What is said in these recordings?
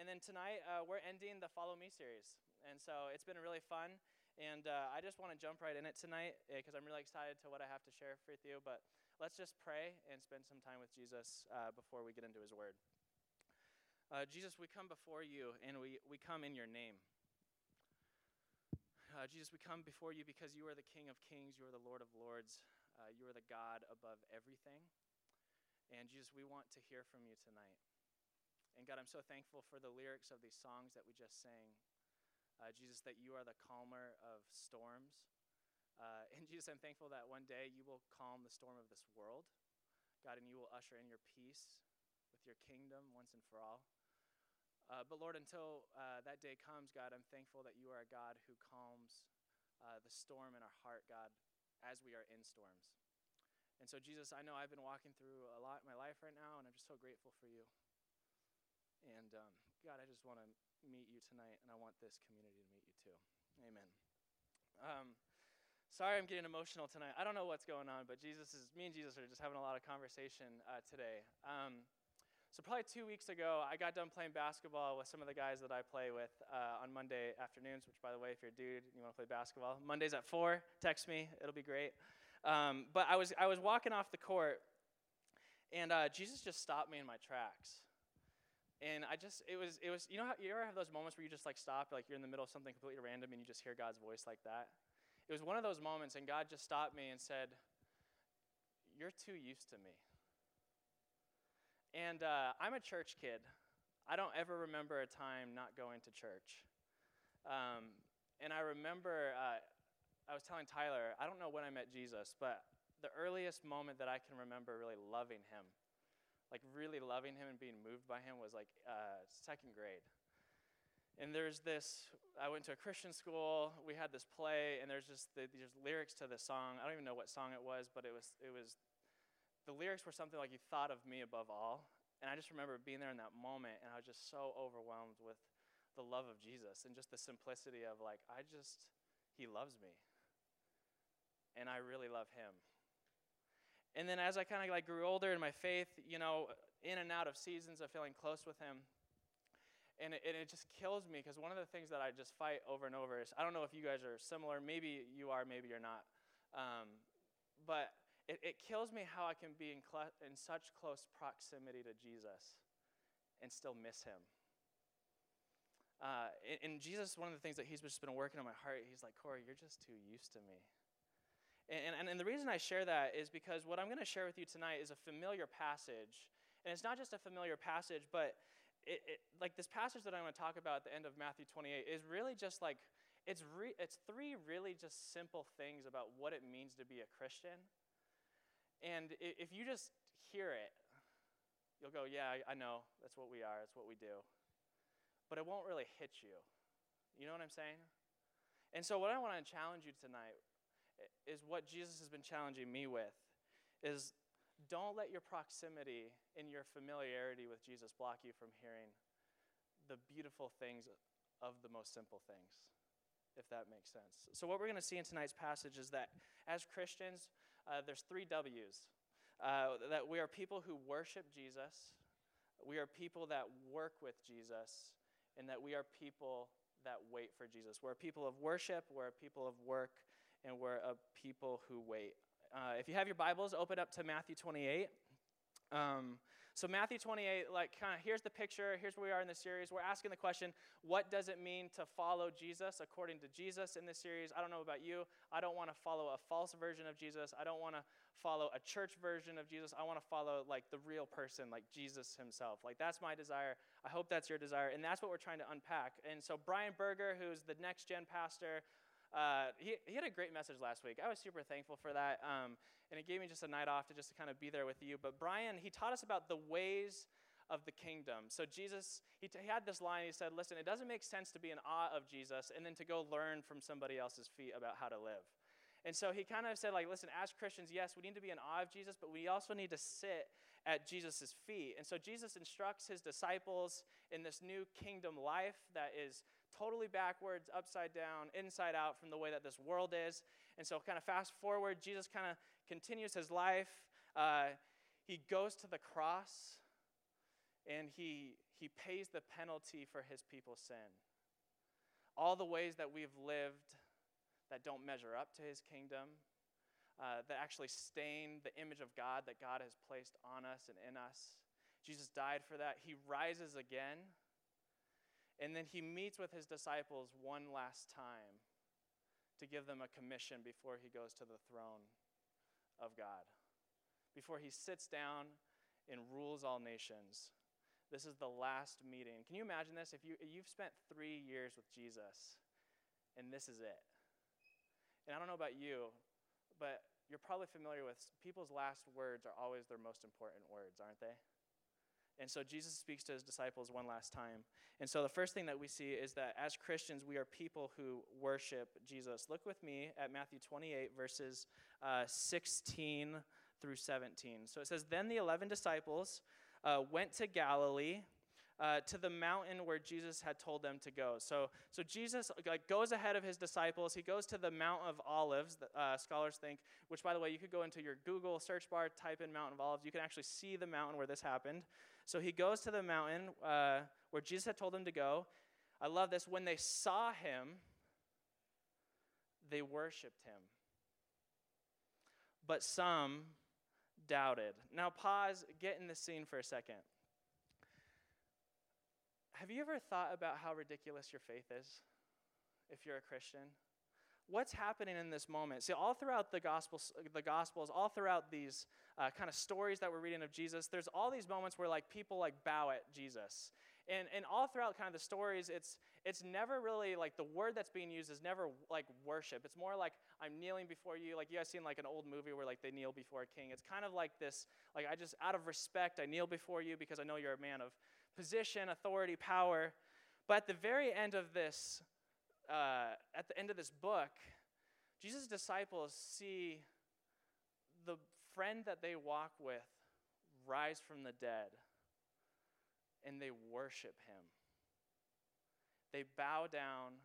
and then tonight uh, we're ending the Follow Me series. And so it's been really fun. And uh, I just want to jump right in it tonight because I'm really excited to what I have to share with you. But let's just pray and spend some time with Jesus uh, before we get into his word. Uh, Jesus, we come before you and we, we come in your name. Uh, Jesus, we come before you because you are the King of Kings, you are the Lord of Lords, uh, you are the God above everything. And Jesus, we want to hear from you tonight. And God, I'm so thankful for the lyrics of these songs that we just sang. Uh, Jesus, that you are the calmer of storms. Uh, and Jesus, I'm thankful that one day you will calm the storm of this world, God, and you will usher in your peace with your kingdom once and for all. Uh, but Lord, until uh, that day comes, God, I'm thankful that you are a God who calms uh, the storm in our heart, God, as we are in storms. And so, Jesus, I know I've been walking through a lot in my life right now, and I'm just so grateful for you. And um, God, I just want to meet you tonight, and I want this community to meet you too. Amen. Um, sorry, I'm getting emotional tonight. I don't know what's going on, but Jesus is me and Jesus are just having a lot of conversation uh, today. Um, so probably two weeks ago, I got done playing basketball with some of the guys that I play with uh, on Monday afternoons. Which, by the way, if you're a dude and you want to play basketball, Mondays at four, text me. It'll be great. Um, but I was I was walking off the court, and uh, Jesus just stopped me in my tracks. And I just it was it was you know how you ever have those moments where you just like stop like you're in the middle of something completely random and you just hear God's voice like that. It was one of those moments, and God just stopped me and said, "You're too used to me." And uh, I'm a church kid. I don't ever remember a time not going to church. Um, and I remember, uh, I was telling Tyler, I don't know when I met Jesus, but the earliest moment that I can remember really loving him, like really loving him and being moved by him, was like uh, second grade. And there's this, I went to a Christian school, we had this play, and there's just the, there's lyrics to the song. I don't even know what song it was, but it was, it was the lyrics were something like, You thought of me above all. And I just remember being there in that moment, and I was just so overwhelmed with the love of Jesus and just the simplicity of, like, I just, He loves me. And I really love Him. And then as I kind of like grew older in my faith, you know, in and out of seasons of feeling close with Him, and it, and it just kills me because one of the things that I just fight over and over is I don't know if you guys are similar. Maybe you are, maybe you're not. Um, but it, it kills me how I can be in, cl- in such close proximity to Jesus and still miss him. Uh, and, and, Jesus, one of the things that he's just been working on my heart, he's like, Corey, you're just too used to me. And, and, and the reason I share that is because what I'm going to share with you tonight is a familiar passage. And it's not just a familiar passage, but it, it, like this passage that I'm going to talk about at the end of Matthew 28 is really just like, it's, re, it's three really just simple things about what it means to be a Christian and if you just hear it, you'll go, Yeah, I know. That's what we are. That's what we do. But it won't really hit you. You know what I'm saying? And so, what I want to challenge you tonight is what Jesus has been challenging me with is don't let your proximity and your familiarity with Jesus block you from hearing the beautiful things of the most simple things, if that makes sense. So, what we're going to see in tonight's passage is that as Christians, uh, there's three W's. Uh, that we are people who worship Jesus, we are people that work with Jesus, and that we are people that wait for Jesus. We're a people of worship, we're a people of work, and we're a people who wait. Uh, if you have your Bibles, open up to Matthew 28. Um, so, Matthew 28, like, kind of, here's the picture. Here's where we are in the series. We're asking the question, what does it mean to follow Jesus according to Jesus in this series? I don't know about you. I don't want to follow a false version of Jesus. I don't want to follow a church version of Jesus. I want to follow, like, the real person, like Jesus himself. Like, that's my desire. I hope that's your desire. And that's what we're trying to unpack. And so, Brian Berger, who's the next gen pastor, uh, he, he had a great message last week. I was super thankful for that. Um, and it gave me just a night off to just to kind of be there with you. But Brian, he taught us about the ways of the kingdom. So Jesus, he, t- he had this line. He said, "Listen, it doesn't make sense to be in awe of Jesus and then to go learn from somebody else's feet about how to live." And so he kind of said, like, listen, as Christians, yes, we need to be in awe of Jesus, but we also need to sit at Jesus' feet. And so Jesus instructs his disciples in this new kingdom life that is totally backwards, upside down, inside out from the way that this world is. And so, kind of fast forward, Jesus kind of continues his life. Uh, he goes to the cross and he, he pays the penalty for his people's sin. All the ways that we've lived that don't measure up to his kingdom, uh, that actually stain the image of God that God has placed on us and in us. Jesus died for that. He rises again. And then he meets with his disciples one last time to give them a commission before he goes to the throne of God, before he sits down and rules all nations. This is the last meeting. Can you imagine this? If you, you've spent three years with Jesus, and this is it. And I don't know about you, but you're probably familiar with people's last words are always their most important words, aren't they? And so Jesus speaks to his disciples one last time. And so the first thing that we see is that as Christians, we are people who worship Jesus. Look with me at Matthew 28, verses uh, 16 through 17. So it says, Then the 11 disciples uh, went to Galilee uh, to the mountain where Jesus had told them to go. So, so Jesus like, goes ahead of his disciples. He goes to the Mount of Olives, uh, scholars think, which, by the way, you could go into your Google search bar, type in Mount of Olives. You can actually see the mountain where this happened. So he goes to the mountain uh, where Jesus had told them to go. I love this. When they saw him, they worshiped him. But some doubted. Now, pause, get in the scene for a second. Have you ever thought about how ridiculous your faith is if you're a Christian? What's happening in this moment? See, all throughout the Gospels, the Gospels, all throughout these uh, kind of stories that we're reading of Jesus, there's all these moments where like people like bow at Jesus, and and all throughout kind of the stories, it's it's never really like the word that's being used is never like worship. It's more like I'm kneeling before you. Like you guys seen like an old movie where like they kneel before a king. It's kind of like this. Like I just out of respect, I kneel before you because I know you're a man of position, authority, power. But at the very end of this, uh, at the end of this book, Jesus' disciples see the friend that they walk with rise from the dead, and they worship him. They bow down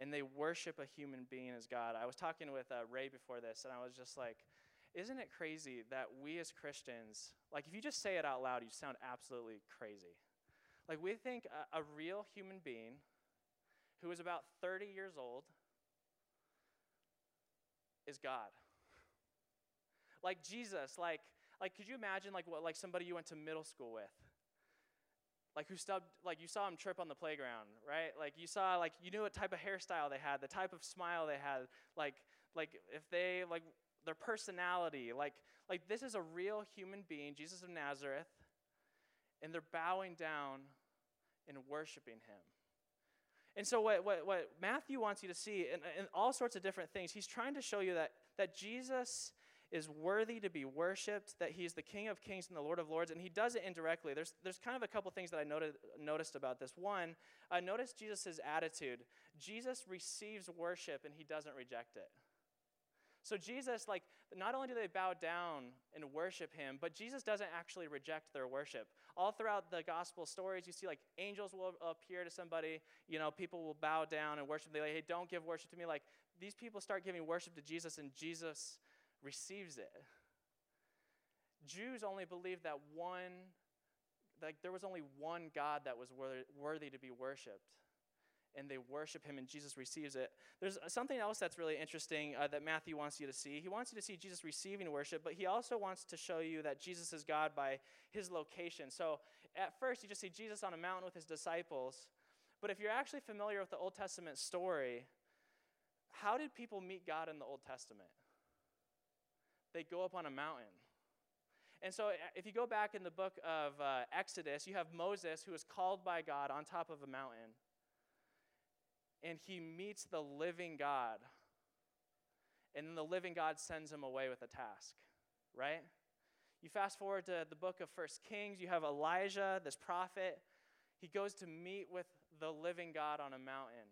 and they worship a human being as God. I was talking with uh, Ray before this, and I was just like, isn't it crazy that we as Christians, like if you just say it out loud, you sound absolutely crazy. Like, we think a, a real human being who is about 30 years old is God. Like Jesus, like, like could you imagine like what like somebody you went to middle school with? Like who stubbed like you saw him trip on the playground, right? Like you saw like you knew what type of hairstyle they had, the type of smile they had, like like if they like their personality, like like this is a real human being, Jesus of Nazareth, and they're bowing down and worshiping him. And so, what, what, what Matthew wants you to see, in, in all sorts of different things, he's trying to show you that, that Jesus is worthy to be worshiped, that he's the King of Kings and the Lord of Lords, and he does it indirectly. There's, there's kind of a couple things that I noted, noticed about this. One, uh, notice Jesus' attitude. Jesus receives worship and he doesn't reject it. So Jesus, like, not only do they bow down and worship him, but Jesus doesn't actually reject their worship. All throughout the gospel stories, you see like angels will appear to somebody, you know, people will bow down and worship. They like, hey, don't give worship to me. Like these people start giving worship to Jesus, and Jesus receives it. Jews only believed that one, like there was only one God that was worthy to be worshiped and they worship him, and Jesus receives it. There's something else that's really interesting uh, that Matthew wants you to see. He wants you to see Jesus receiving worship, but he also wants to show you that Jesus is God by his location. So at first, you just see Jesus on a mountain with his disciples. But if you're actually familiar with the Old Testament story, how did people meet God in the Old Testament? They go up on a mountain. And so, if you go back in the book of uh, Exodus, you have Moses who is called by God on top of a mountain and he meets the living God. And then the living God sends him away with a task, right? You fast forward to the book of First Kings, you have Elijah, this prophet. He goes to meet with the living God on a mountain.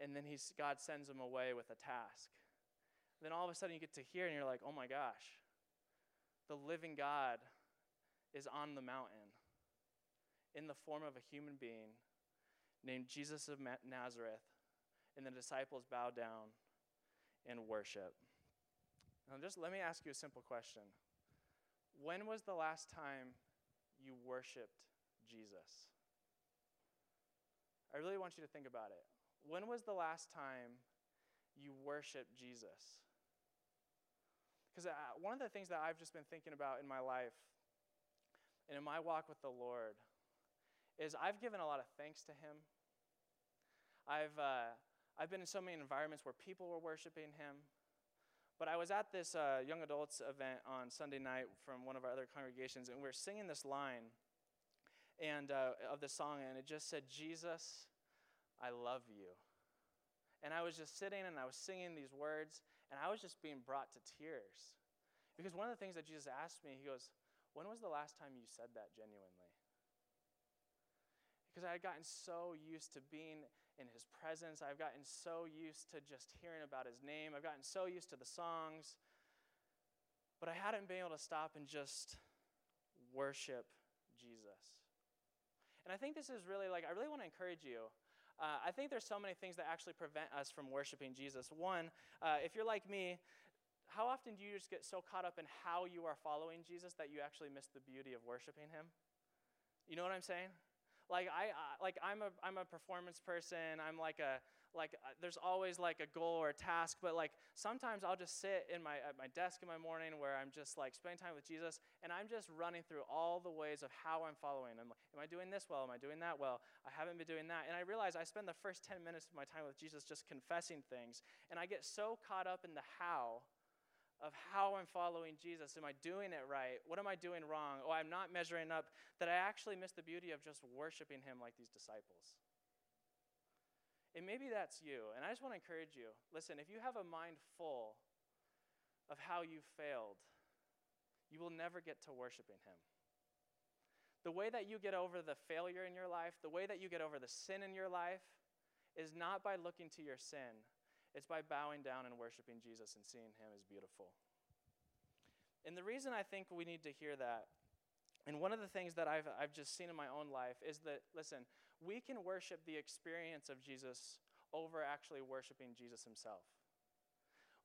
And then he's, God sends him away with a task. Then all of a sudden you get to hear and you're like, oh my gosh, the living God is on the mountain in the form of a human being named Jesus of Nazareth, and the disciples bow down and worship. Now, just let me ask you a simple question. When was the last time you worshiped Jesus? I really want you to think about it. When was the last time you worshiped Jesus? Because uh, one of the things that I've just been thinking about in my life and in my walk with the Lord is I've given a lot of thanks to Him. I've, uh, I've been in so many environments where people were worshiping Him. But I was at this uh, young adults event on Sunday night from one of our other congregations, and we were singing this line and uh, of the song, and it just said, "Jesus, I love you." And I was just sitting and I was singing these words, and I was just being brought to tears, because one of the things that Jesus asked me, he goes, "When was the last time you said that genuinely?" Because I had gotten so used to being in his presence. I've gotten so used to just hearing about his name. I've gotten so used to the songs. But I hadn't been able to stop and just worship Jesus. And I think this is really like, I really want to encourage you. Uh, I think there's so many things that actually prevent us from worshiping Jesus. One, uh, if you're like me, how often do you just get so caught up in how you are following Jesus that you actually miss the beauty of worshiping him? You know what I'm saying? Like I uh, like I'm a I'm a performance person. I'm like a like uh, there's always like a goal or a task, but like sometimes I'll just sit in my at my desk in my morning where I'm just like spending time with Jesus and I'm just running through all the ways of how I'm following. I'm like, am I doing this well? Am I doing that well? I haven't been doing that. And I realize I spend the first 10 minutes of my time with Jesus just confessing things, and I get so caught up in the how of how I'm following Jesus. Am I doing it right? What am I doing wrong? Oh, I'm not measuring up, that I actually miss the beauty of just worshiping Him like these disciples. And maybe that's you. And I just want to encourage you listen, if you have a mind full of how you failed, you will never get to worshiping Him. The way that you get over the failure in your life, the way that you get over the sin in your life, is not by looking to your sin, it's by bowing down and worshiping Jesus and seeing him as beautiful. And the reason I think we need to hear that, and one of the things that I've, I've just seen in my own life is that, listen, we can worship the experience of Jesus over actually worshiping Jesus himself.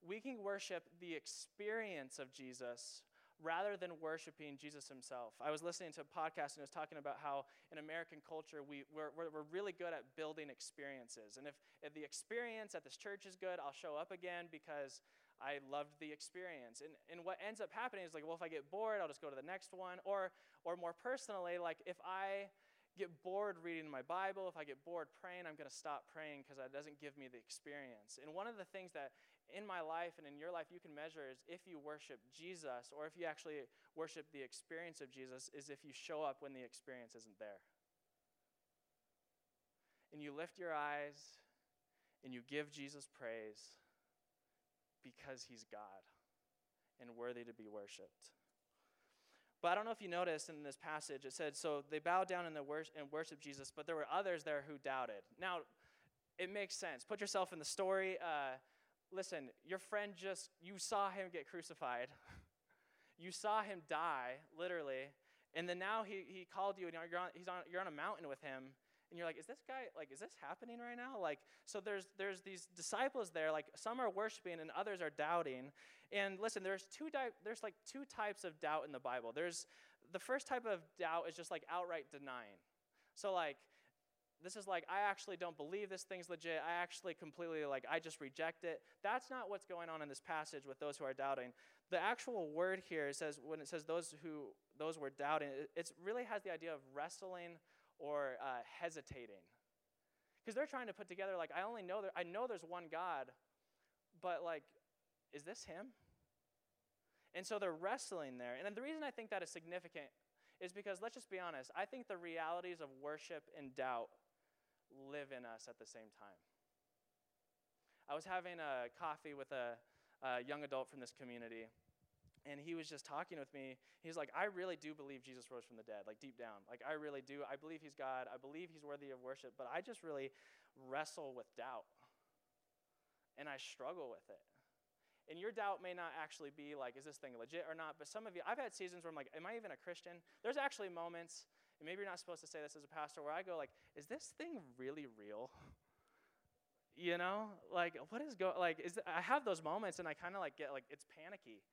We can worship the experience of Jesus rather than worshiping Jesus himself. I was listening to a podcast and it was talking about how in American culture we, we're, we're really good at building experiences. And if, if the experience at this church is good, I'll show up again because I loved the experience. And, and what ends up happening is like, well, if I get bored, I'll just go to the next one. Or, or more personally, like if I get bored reading my Bible, if I get bored praying, I'm going to stop praying because that doesn't give me the experience. And one of the things that in my life and in your life you can measure is if you worship Jesus or if you actually worship the experience of Jesus is if you show up when the experience isn't there. And you lift your eyes and you give Jesus praise because he's God and worthy to be worshiped. But I don't know if you noticed in this passage, it said, so they bowed down and, wor- and worshiped Jesus, but there were others there who doubted. Now, it makes sense. Put yourself in the story. Uh, listen, your friend just, you saw him get crucified. you saw him die, literally. And then now he, he called you and you're on, he's on, you're on a mountain with him. And you're like, is this guy, like, is this happening right now? Like, so there's, there's these disciples there, like, some are worshiping and others are doubting. And listen, there's two, di- there's like two types of doubt in the Bible. There's, the first type of doubt is just like outright denying. So, like, this is like, I actually don't believe this thing's legit. I actually completely, like, I just reject it. That's not what's going on in this passage with those who are doubting. The actual word here says, when it says those who, those were doubting, it really has the idea of wrestling or uh, hesitating. Because they're trying to put together, like, I only know, that, I know there's one God, but, like, is this him? And so they're wrestling there. And the reason I think that is significant is because, let's just be honest, I think the realities of worship and doubt live in us at the same time. I was having a coffee with a, a young adult from this community, and he was just talking with me. He's like, I really do believe Jesus rose from the dead, like deep down. Like, I really do. I believe he's God. I believe he's worthy of worship, but I just really wrestle with doubt. And I struggle with it. And your doubt may not actually be like, is this thing legit or not? But some of you, I've had seasons where I'm like, am I even a Christian? There's actually moments and maybe you're not supposed to say this as a pastor, where I go like, is this thing really real? You know, like what is going? Like, is I have those moments, and I kind of like get like it's panicky.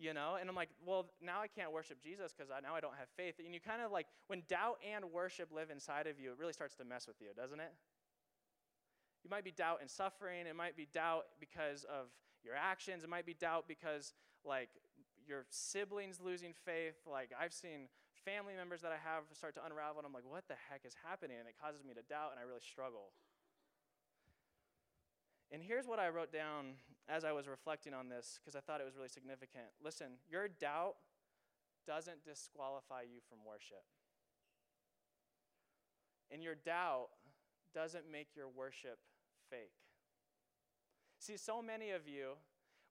you know? And I'm like, well, now I can't worship Jesus because I, now I don't have faith. And you kind of like, when doubt and worship live inside of you, it really starts to mess with you, doesn't it? You might be doubt and suffering. It might be doubt because of your actions. It might be doubt because, like, your siblings losing faith. Like, I've seen family members that I have start to unravel, and I'm like, what the heck is happening? And it causes me to doubt, and I really struggle. And here's what I wrote down as I was reflecting on this because I thought it was really significant. Listen, your doubt doesn't disqualify you from worship. And your doubt doesn't make your worship fake. See, so many of you,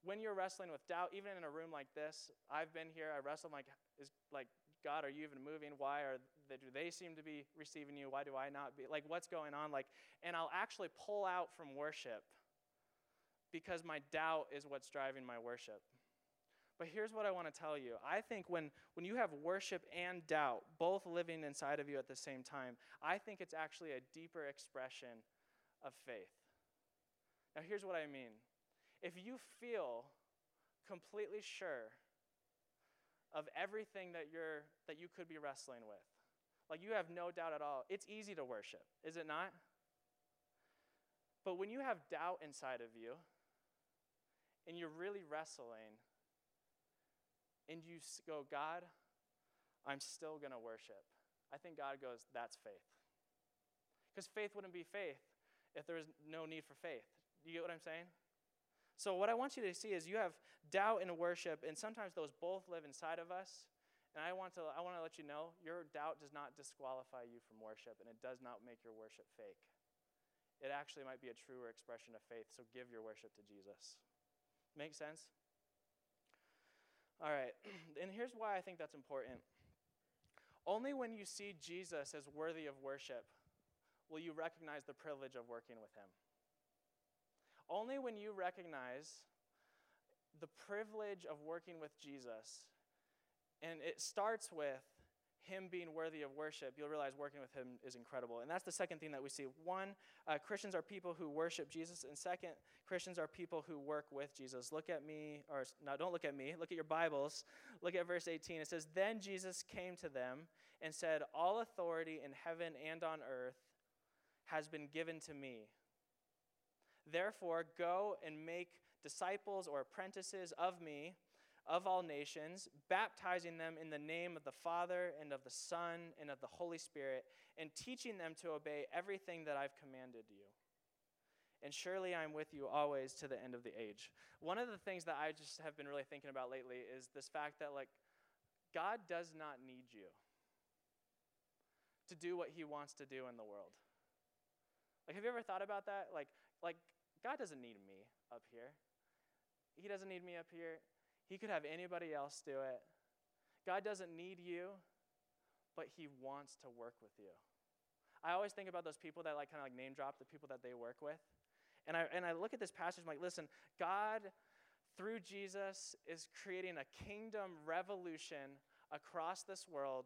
when you're wrestling with doubt, even in a room like this, I've been here, I wrestle, I'm like, is like, God, are you even moving? Why are they, do they seem to be receiving you? Why do I not be? Like, what's going on? Like, and I'll actually pull out from worship because my doubt is what's driving my worship. But here's what I want to tell you. I think when, when you have worship and doubt both living inside of you at the same time, I think it's actually a deeper expression of faith. Now, here's what I mean. If you feel completely sure of everything that, you're, that you could be wrestling with, like you have no doubt at all, it's easy to worship, is it not? But when you have doubt inside of you, and you're really wrestling, and you go, God, I'm still going to worship. I think God goes, that's faith. Because faith wouldn't be faith if there was no need for faith. Do you get what I'm saying? So, what I want you to see is you have doubt and worship, and sometimes those both live inside of us. And I want to, I want to let you know your doubt does not disqualify you from worship, and it does not make your worship fake. It actually might be a truer expression of faith, so give your worship to Jesus. Make sense? All right, and here's why I think that's important. Only when you see Jesus as worthy of worship will you recognize the privilege of working with him. Only when you recognize the privilege of working with Jesus, and it starts with him being worthy of worship, you'll realize working with him is incredible. And that's the second thing that we see. One, uh, Christians are people who worship Jesus. And second, Christians are people who work with Jesus. Look at me, or no, don't look at me. Look at your Bibles. Look at verse 18. It says, Then Jesus came to them and said, All authority in heaven and on earth has been given to me. Therefore, go and make disciples or apprentices of me of all nations, baptizing them in the name of the Father and of the Son and of the Holy Spirit, and teaching them to obey everything that I've commanded you. And surely I'm with you always to the end of the age. One of the things that I just have been really thinking about lately is this fact that, like, God does not need you to do what he wants to do in the world. Like, have you ever thought about that? Like, like God doesn't need me up here. He doesn't need me up here. He could have anybody else do it. God doesn't need you, but He wants to work with you. I always think about those people that like kind of like name drop the people that they work with. And I, and I look at this passage, I'm like, listen, God, through Jesus, is creating a kingdom revolution across this world,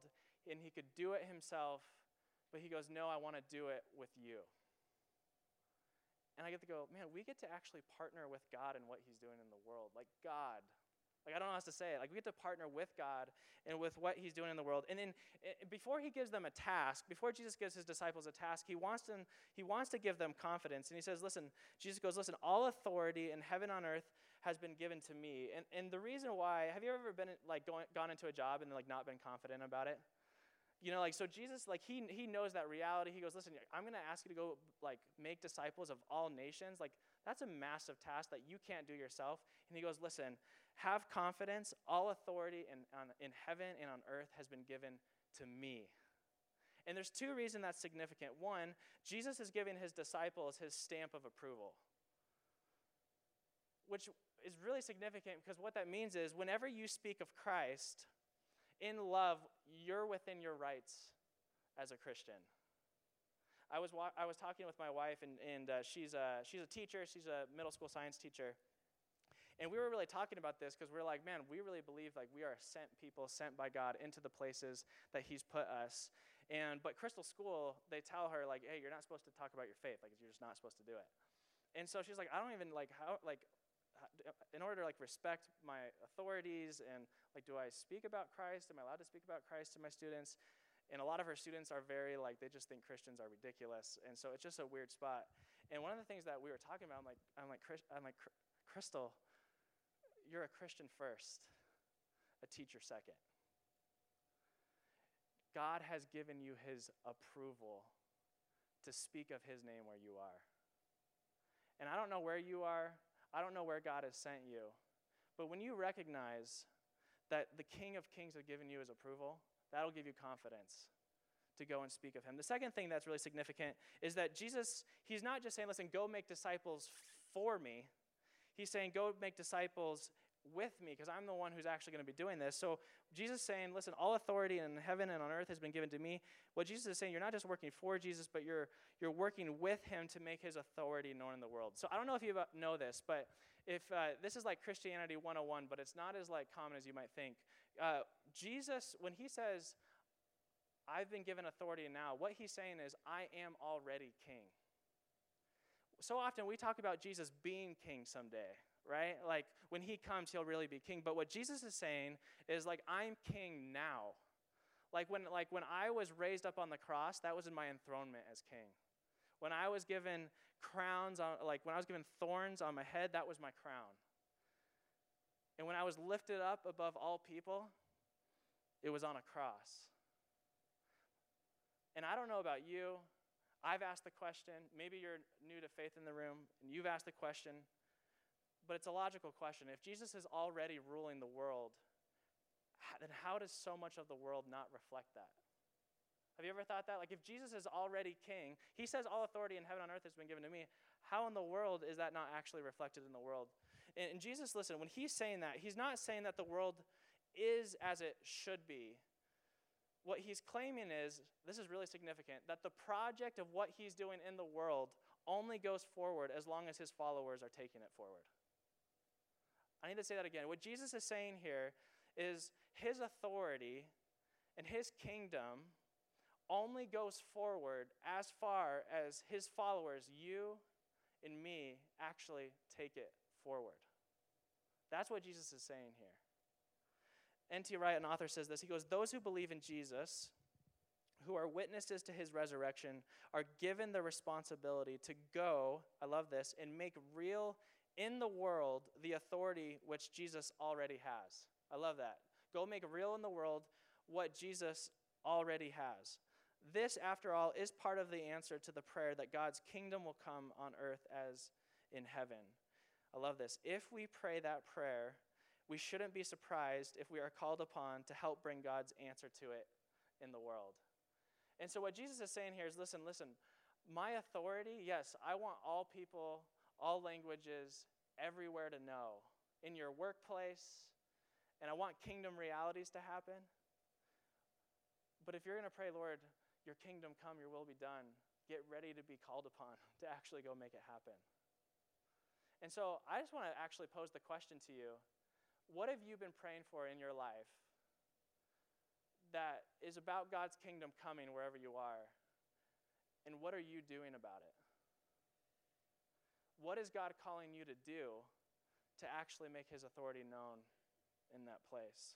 and He could do it Himself, but He goes, no, I want to do it with you. And I get to go, man, we get to actually partner with God in what He's doing in the world. Like, God, like, I don't know how to say it. Like, we get to partner with God and with what He's doing in the world. And then, eh, eh, before He gives them a task, before Jesus gives His disciples a task, He wants them, He wants to give them confidence. And He says, Listen, Jesus goes, Listen, all authority in heaven on earth has been given to me. And, and the reason why, have you ever been, like, going, gone into a job and, like, not been confident about it? You know, like, so Jesus, like, he, he knows that reality. He goes, Listen, I'm going to ask you to go, like, make disciples of all nations. Like, that's a massive task that you can't do yourself. And He goes, Listen, have confidence. All authority in, on, in heaven and on earth has been given to me. And there's two reasons that's significant. One, Jesus is giving his disciples his stamp of approval, which is really significant because what that means is whenever you speak of Christ in love, you're within your rights as a Christian. I was, wa- I was talking with my wife, and, and uh, she's, a, she's a teacher, she's a middle school science teacher. And we were really talking about this because we're like, man, we really believe like we are sent people sent by God into the places that He's put us. And but Crystal School, they tell her like, hey, you're not supposed to talk about your faith. Like you're just not supposed to do it. And so she's like, I don't even like how like in order to like respect my authorities and like, do I speak about Christ? Am I allowed to speak about Christ to my students? And a lot of our students are very like, they just think Christians are ridiculous. And so it's just a weird spot. And one of the things that we were talking about, I'm like, I'm like, I'm like Crystal, you're a Christian first, a teacher second. God has given you his approval to speak of his name where you are. And I don't know where you are, I don't know where God has sent you. But when you recognize that the King of Kings has given you his approval, that'll give you confidence to go and speak of him. The second thing that's really significant is that Jesus, he's not just saying, listen, go make disciples for me. He's saying, go make disciples with me because I'm the one who's actually going to be doing this. So Jesus saying, listen, all authority in heaven and on earth has been given to me. What Jesus is saying, you're not just working for Jesus, but you're you're working with him to make his authority known in the world. So I don't know if you know this, but if uh, this is like Christianity 101, but it's not as like common as you might think. Uh, Jesus, when he says, "I've been given authority now," what he's saying is, "I am already king." So often we talk about Jesus being king someday right? Like when he comes, he'll really be king. But what Jesus is saying is like I'm king now. Like when like when I was raised up on the cross, that was in my enthronement as king. When I was given crowns on like when I was given thorns on my head, that was my crown. And when I was lifted up above all people, it was on a cross. And I don't know about you. I've asked the question. Maybe you're new to faith in the room and you've asked the question but it's a logical question. If Jesus is already ruling the world, then how does so much of the world not reflect that? Have you ever thought that? Like, if Jesus is already king, he says, All authority in heaven and earth has been given to me. How in the world is that not actually reflected in the world? And, and Jesus, listen, when he's saying that, he's not saying that the world is as it should be. What he's claiming is this is really significant that the project of what he's doing in the world only goes forward as long as his followers are taking it forward. I need to say that again. What Jesus is saying here is his authority and his kingdom only goes forward as far as his followers, you and me, actually take it forward. That's what Jesus is saying here. N.T. Wright, an author, says this. He goes, Those who believe in Jesus, who are witnesses to his resurrection, are given the responsibility to go, I love this, and make real in the world the authority which Jesus already has. I love that. Go make real in the world what Jesus already has. This, after all, is part of the answer to the prayer that God's kingdom will come on earth as in heaven. I love this. If we pray that prayer, we shouldn't be surprised if we are called upon to help bring God's answer to it in the world. And so, what Jesus is saying here is listen, listen, my authority, yes, I want all people all languages, everywhere to know, in your workplace, and I want kingdom realities to happen. But if you're going to pray, Lord, your kingdom come, your will be done, get ready to be called upon to actually go make it happen. And so I just want to actually pose the question to you what have you been praying for in your life that is about God's kingdom coming wherever you are? And what are you doing about it? What is God calling you to do to actually make his authority known in that place?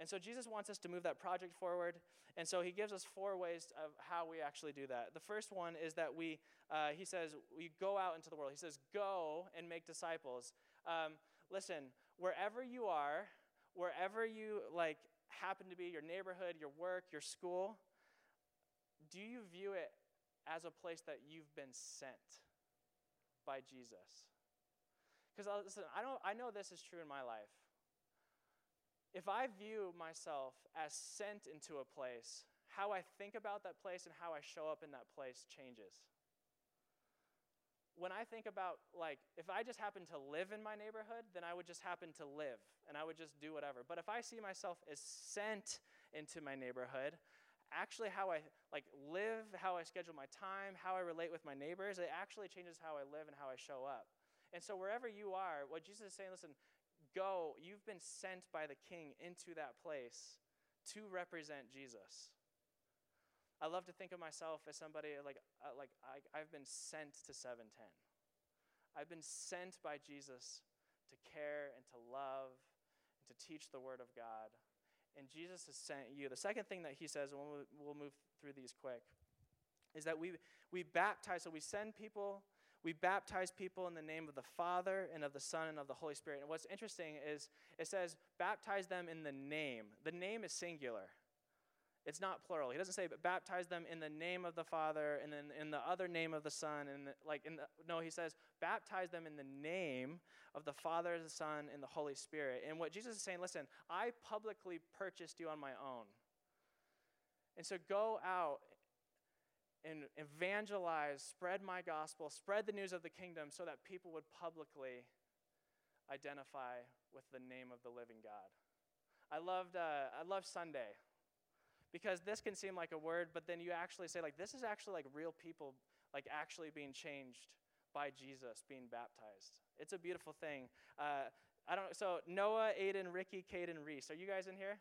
And so Jesus wants us to move that project forward. And so he gives us four ways of how we actually do that. The first one is that we, uh, he says, we go out into the world. He says, go and make disciples. Um, listen, wherever you are, wherever you like happen to be, your neighborhood, your work, your school, do you view it as a place that you've been sent? By Jesus. Because uh, listen, I, don't, I know this is true in my life. If I view myself as sent into a place, how I think about that place and how I show up in that place changes. When I think about, like, if I just happen to live in my neighborhood, then I would just happen to live and I would just do whatever. But if I see myself as sent into my neighborhood, actually how I like live, how I schedule my time, how I relate with my neighbors, it actually changes how I live and how I show up. And so wherever you are, what Jesus is saying, listen, go, you've been sent by the king into that place to represent Jesus. I love to think of myself as somebody like uh, like I, I've been sent to 710. I've been sent by Jesus to care and to love and to teach the Word of God. And Jesus has sent you. The second thing that he says, and we'll, we'll move through these quick, is that we, we baptize, so we send people, we baptize people in the name of the Father and of the Son and of the Holy Spirit. And what's interesting is it says, baptize them in the name. The name is singular. It's not plural. He doesn't say, but baptize them in the name of the Father and then in the other name of the Son. And the, like in the, no, he says, baptize them in the name of the Father, the Son, and the Holy Spirit. And what Jesus is saying, listen, I publicly purchased you on my own. And so go out and evangelize, spread my gospel, spread the news of the kingdom so that people would publicly identify with the name of the living God. I loved, uh, I love Sunday because this can seem like a word, but then you actually say like this is actually like real people like actually being changed by Jesus, being baptized. It's a beautiful thing. Uh, I don't. So Noah, Aiden, Ricky, Caden, Reese. Are you guys in here?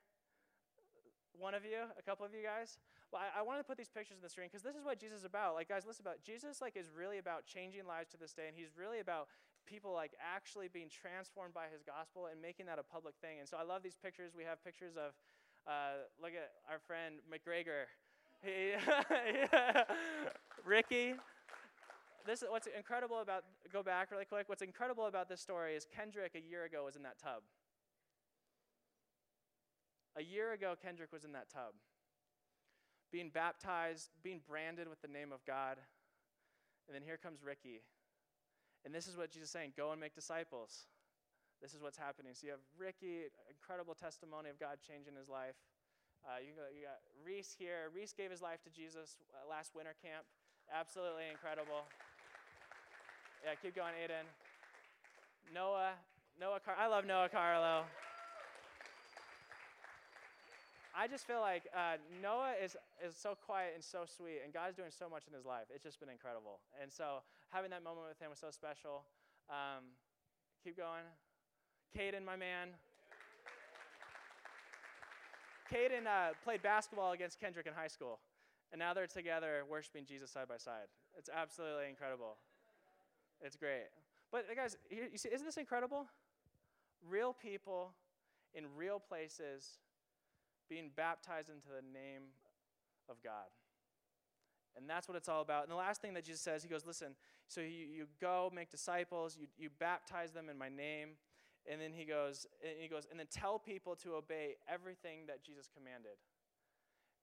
One of you, a couple of you guys. Well, I, I wanted to put these pictures in the screen because this is what Jesus is about. Like, guys, listen about Jesus. Like, is really about changing lives to this day, and he's really about people like actually being transformed by his gospel and making that a public thing. And so I love these pictures. We have pictures of uh, look at our friend McGregor. Ricky. This is what's incredible about, go back really quick. What's incredible about this story is Kendrick a year ago was in that tub. A year ago, Kendrick was in that tub, being baptized, being branded with the name of God. And then here comes Ricky. And this is what Jesus is saying go and make disciples this is what's happening. So you have Ricky, incredible testimony of God changing his life. Uh, you, got, you, got, Reese here. Reese gave his life to Jesus uh, last winter camp. Absolutely incredible. Yeah, keep going, Aiden. Noah, Noah Car- I love Noah Carlo. I just feel like uh, Noah is, is so quiet and so sweet, and God's doing so much in his life. It's just been incredible. And so having that moment with him was so special. Um, keep going. Caden, my man. Caden uh, played basketball against Kendrick in high school, and now they're together worshiping Jesus side by side. It's absolutely incredible. It's great. But guys, you see, isn't this incredible? Real people in real places being baptized into the name of God. And that's what it's all about. And the last thing that Jesus says, he goes, listen, so you, you go make disciples, you, you baptize them in my name. And then he goes, and he goes, and then tell people to obey everything that Jesus commanded.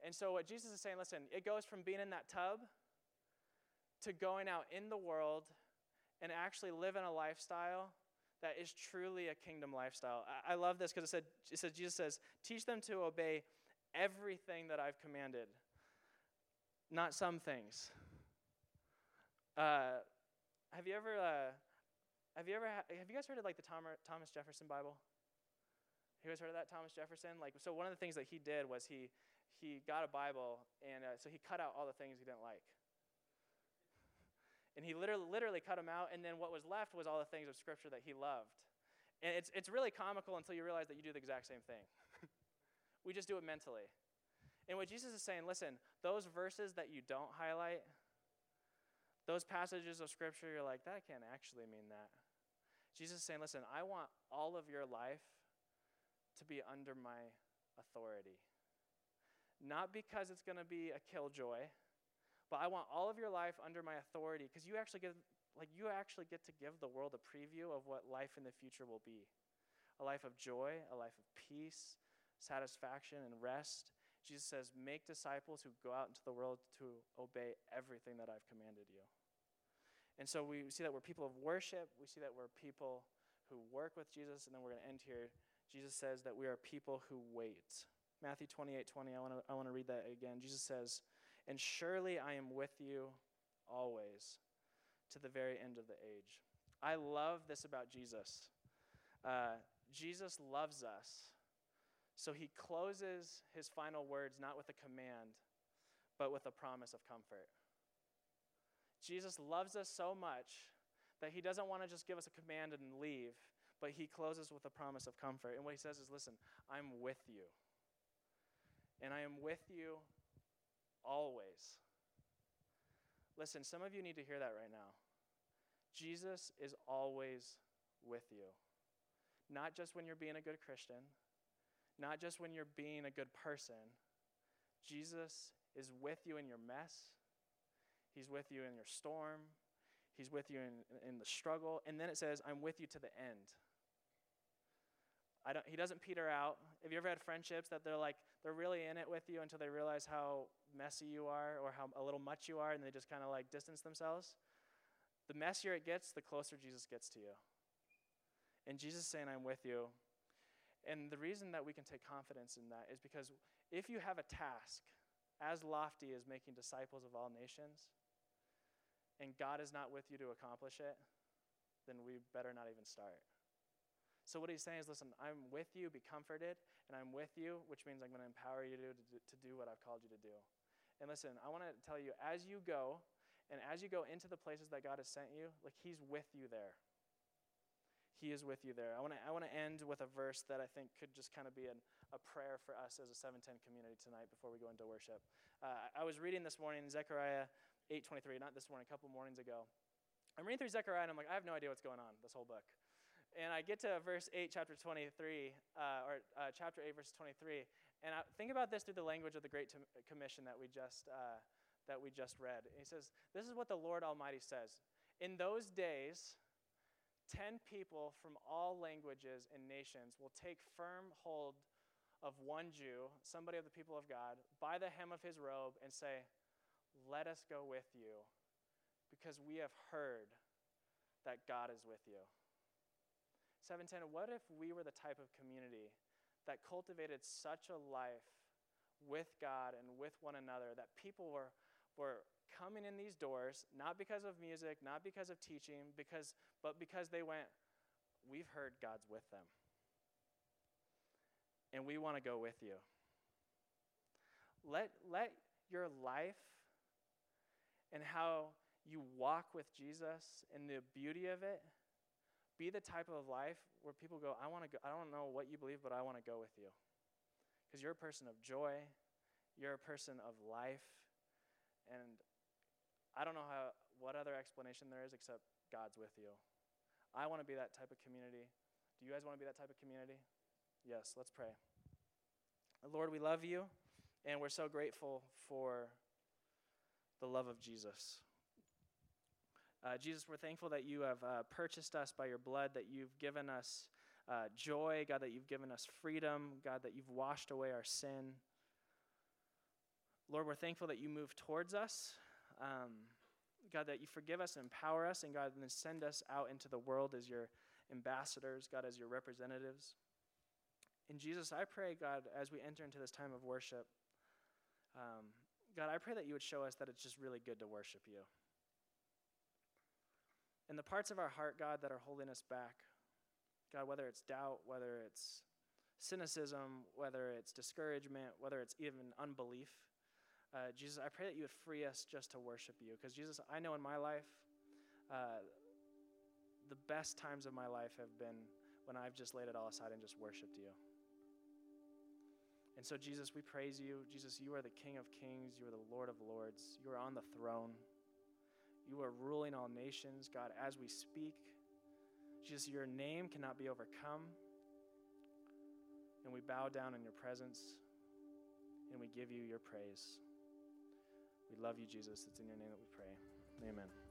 And so what Jesus is saying, listen, it goes from being in that tub to going out in the world and actually living a lifestyle that is truly a kingdom lifestyle. I, I love this because it said, it says, Jesus says, teach them to obey everything that I've commanded, not some things. Uh, have you ever uh, have you ever ha- have you guys heard of like the Tom- Thomas Jefferson Bible? You guys heard of that Thomas Jefferson? Like, so one of the things that he did was he he got a Bible and uh, so he cut out all the things he didn't like. And he literally literally cut them out, and then what was left was all the things of Scripture that he loved. And it's it's really comical until you realize that you do the exact same thing. we just do it mentally. And what Jesus is saying, listen, those verses that you don't highlight, those passages of Scripture, you're like, that can't actually mean that. Jesus is saying, listen, I want all of your life to be under my authority. Not because it's going to be a killjoy, but I want all of your life under my authority because you actually get like you actually get to give the world a preview of what life in the future will be. A life of joy, a life of peace, satisfaction and rest. Jesus says, "Make disciples who go out into the world to obey everything that I've commanded you." And so we see that we're people of worship. We see that we're people who work with Jesus. And then we're going to end here. Jesus says that we are people who wait. Matthew 28 20, I want to I wanna read that again. Jesus says, And surely I am with you always to the very end of the age. I love this about Jesus. Uh, Jesus loves us. So he closes his final words not with a command, but with a promise of comfort. Jesus loves us so much that he doesn't want to just give us a command and leave, but he closes with a promise of comfort. And what he says is, Listen, I'm with you. And I am with you always. Listen, some of you need to hear that right now. Jesus is always with you. not just when you're being a good Christian, not just when you're being a good person. Jesus is with you in your mess, He's with you in your storm, He's with you in, in the struggle. And then it says, I'm with you to the end. I don't, he doesn't peter out. Have you ever had friendships that they're like, they're really in it with you until they realize how messy you are or how a little much you are, and they just kind of like distance themselves? The messier it gets, the closer Jesus gets to you. And Jesus saying, I'm with you. And the reason that we can take confidence in that is because if you have a task as lofty as making disciples of all nations, and God is not with you to accomplish it, then we better not even start. So, what he's saying is listen, I'm with you, be comforted, and I'm with you, which means I'm going to empower you to, to, to do what I've called you to do. And listen, I want to tell you, as you go, and as you go into the places that God has sent you, like he's with you there. He is with you there. I want to I want to end with a verse that I think could just kind of be an, a prayer for us as a 710 community tonight before we go into worship. Uh, I was reading this morning Zechariah 8:23, not this morning, a couple mornings ago. I'm reading through Zechariah and I'm like, I have no idea what's going on this whole book. And I get to verse 8, chapter 23, uh, or uh, chapter 8, verse 23, and I think about this through the language of the Great Commission that we just uh, that we just read. he says, "This is what the Lord Almighty says: In those days." Ten people from all languages and nations will take firm hold of one Jew, somebody of the people of God, by the hem of his robe and say, let us go with you because we have heard that God is with you. 710, what if we were the type of community that cultivated such a life with God and with one another that people were, were coming in these doors, not because of music, not because of teaching, because, but because they went, We've heard God's with them. And we want to go with you. Let, let your life and how you walk with Jesus and the beauty of it, be the type of life where people go, I want to go, I don't know what you believe, but I want to go with you. Because you're a person of joy, you're a person of life, and I don't know how what other explanation there is except God's with you. I want to be that type of community. Do you guys want to be that type of community? Yes, let's pray. Lord, we love you, and we're so grateful for the love of Jesus. Uh, Jesus, we're thankful that you have uh, purchased us by your blood, that you've given us uh, joy, God, that you've given us freedom, God, that you've washed away our sin. Lord, we're thankful that you move towards us. Um, God, that you forgive us and empower us, and God, and then send us out into the world as your ambassadors, God, as your representatives. In Jesus, I pray, God, as we enter into this time of worship, um, God, I pray that you would show us that it's just really good to worship you. And the parts of our heart, God, that are holding us back, God, whether it's doubt, whether it's cynicism, whether it's discouragement, whether it's even unbelief, uh, Jesus, I pray that you would free us just to worship you. Because, Jesus, I know in my life, uh, the best times of my life have been when I've just laid it all aside and just worshiped you. And so, Jesus, we praise you. Jesus, you are the King of kings. You are the Lord of lords. You are on the throne. You are ruling all nations. God, as we speak, Jesus, your name cannot be overcome. And we bow down in your presence and we give you your praise. We love you, Jesus. It's in your name that we pray. Amen.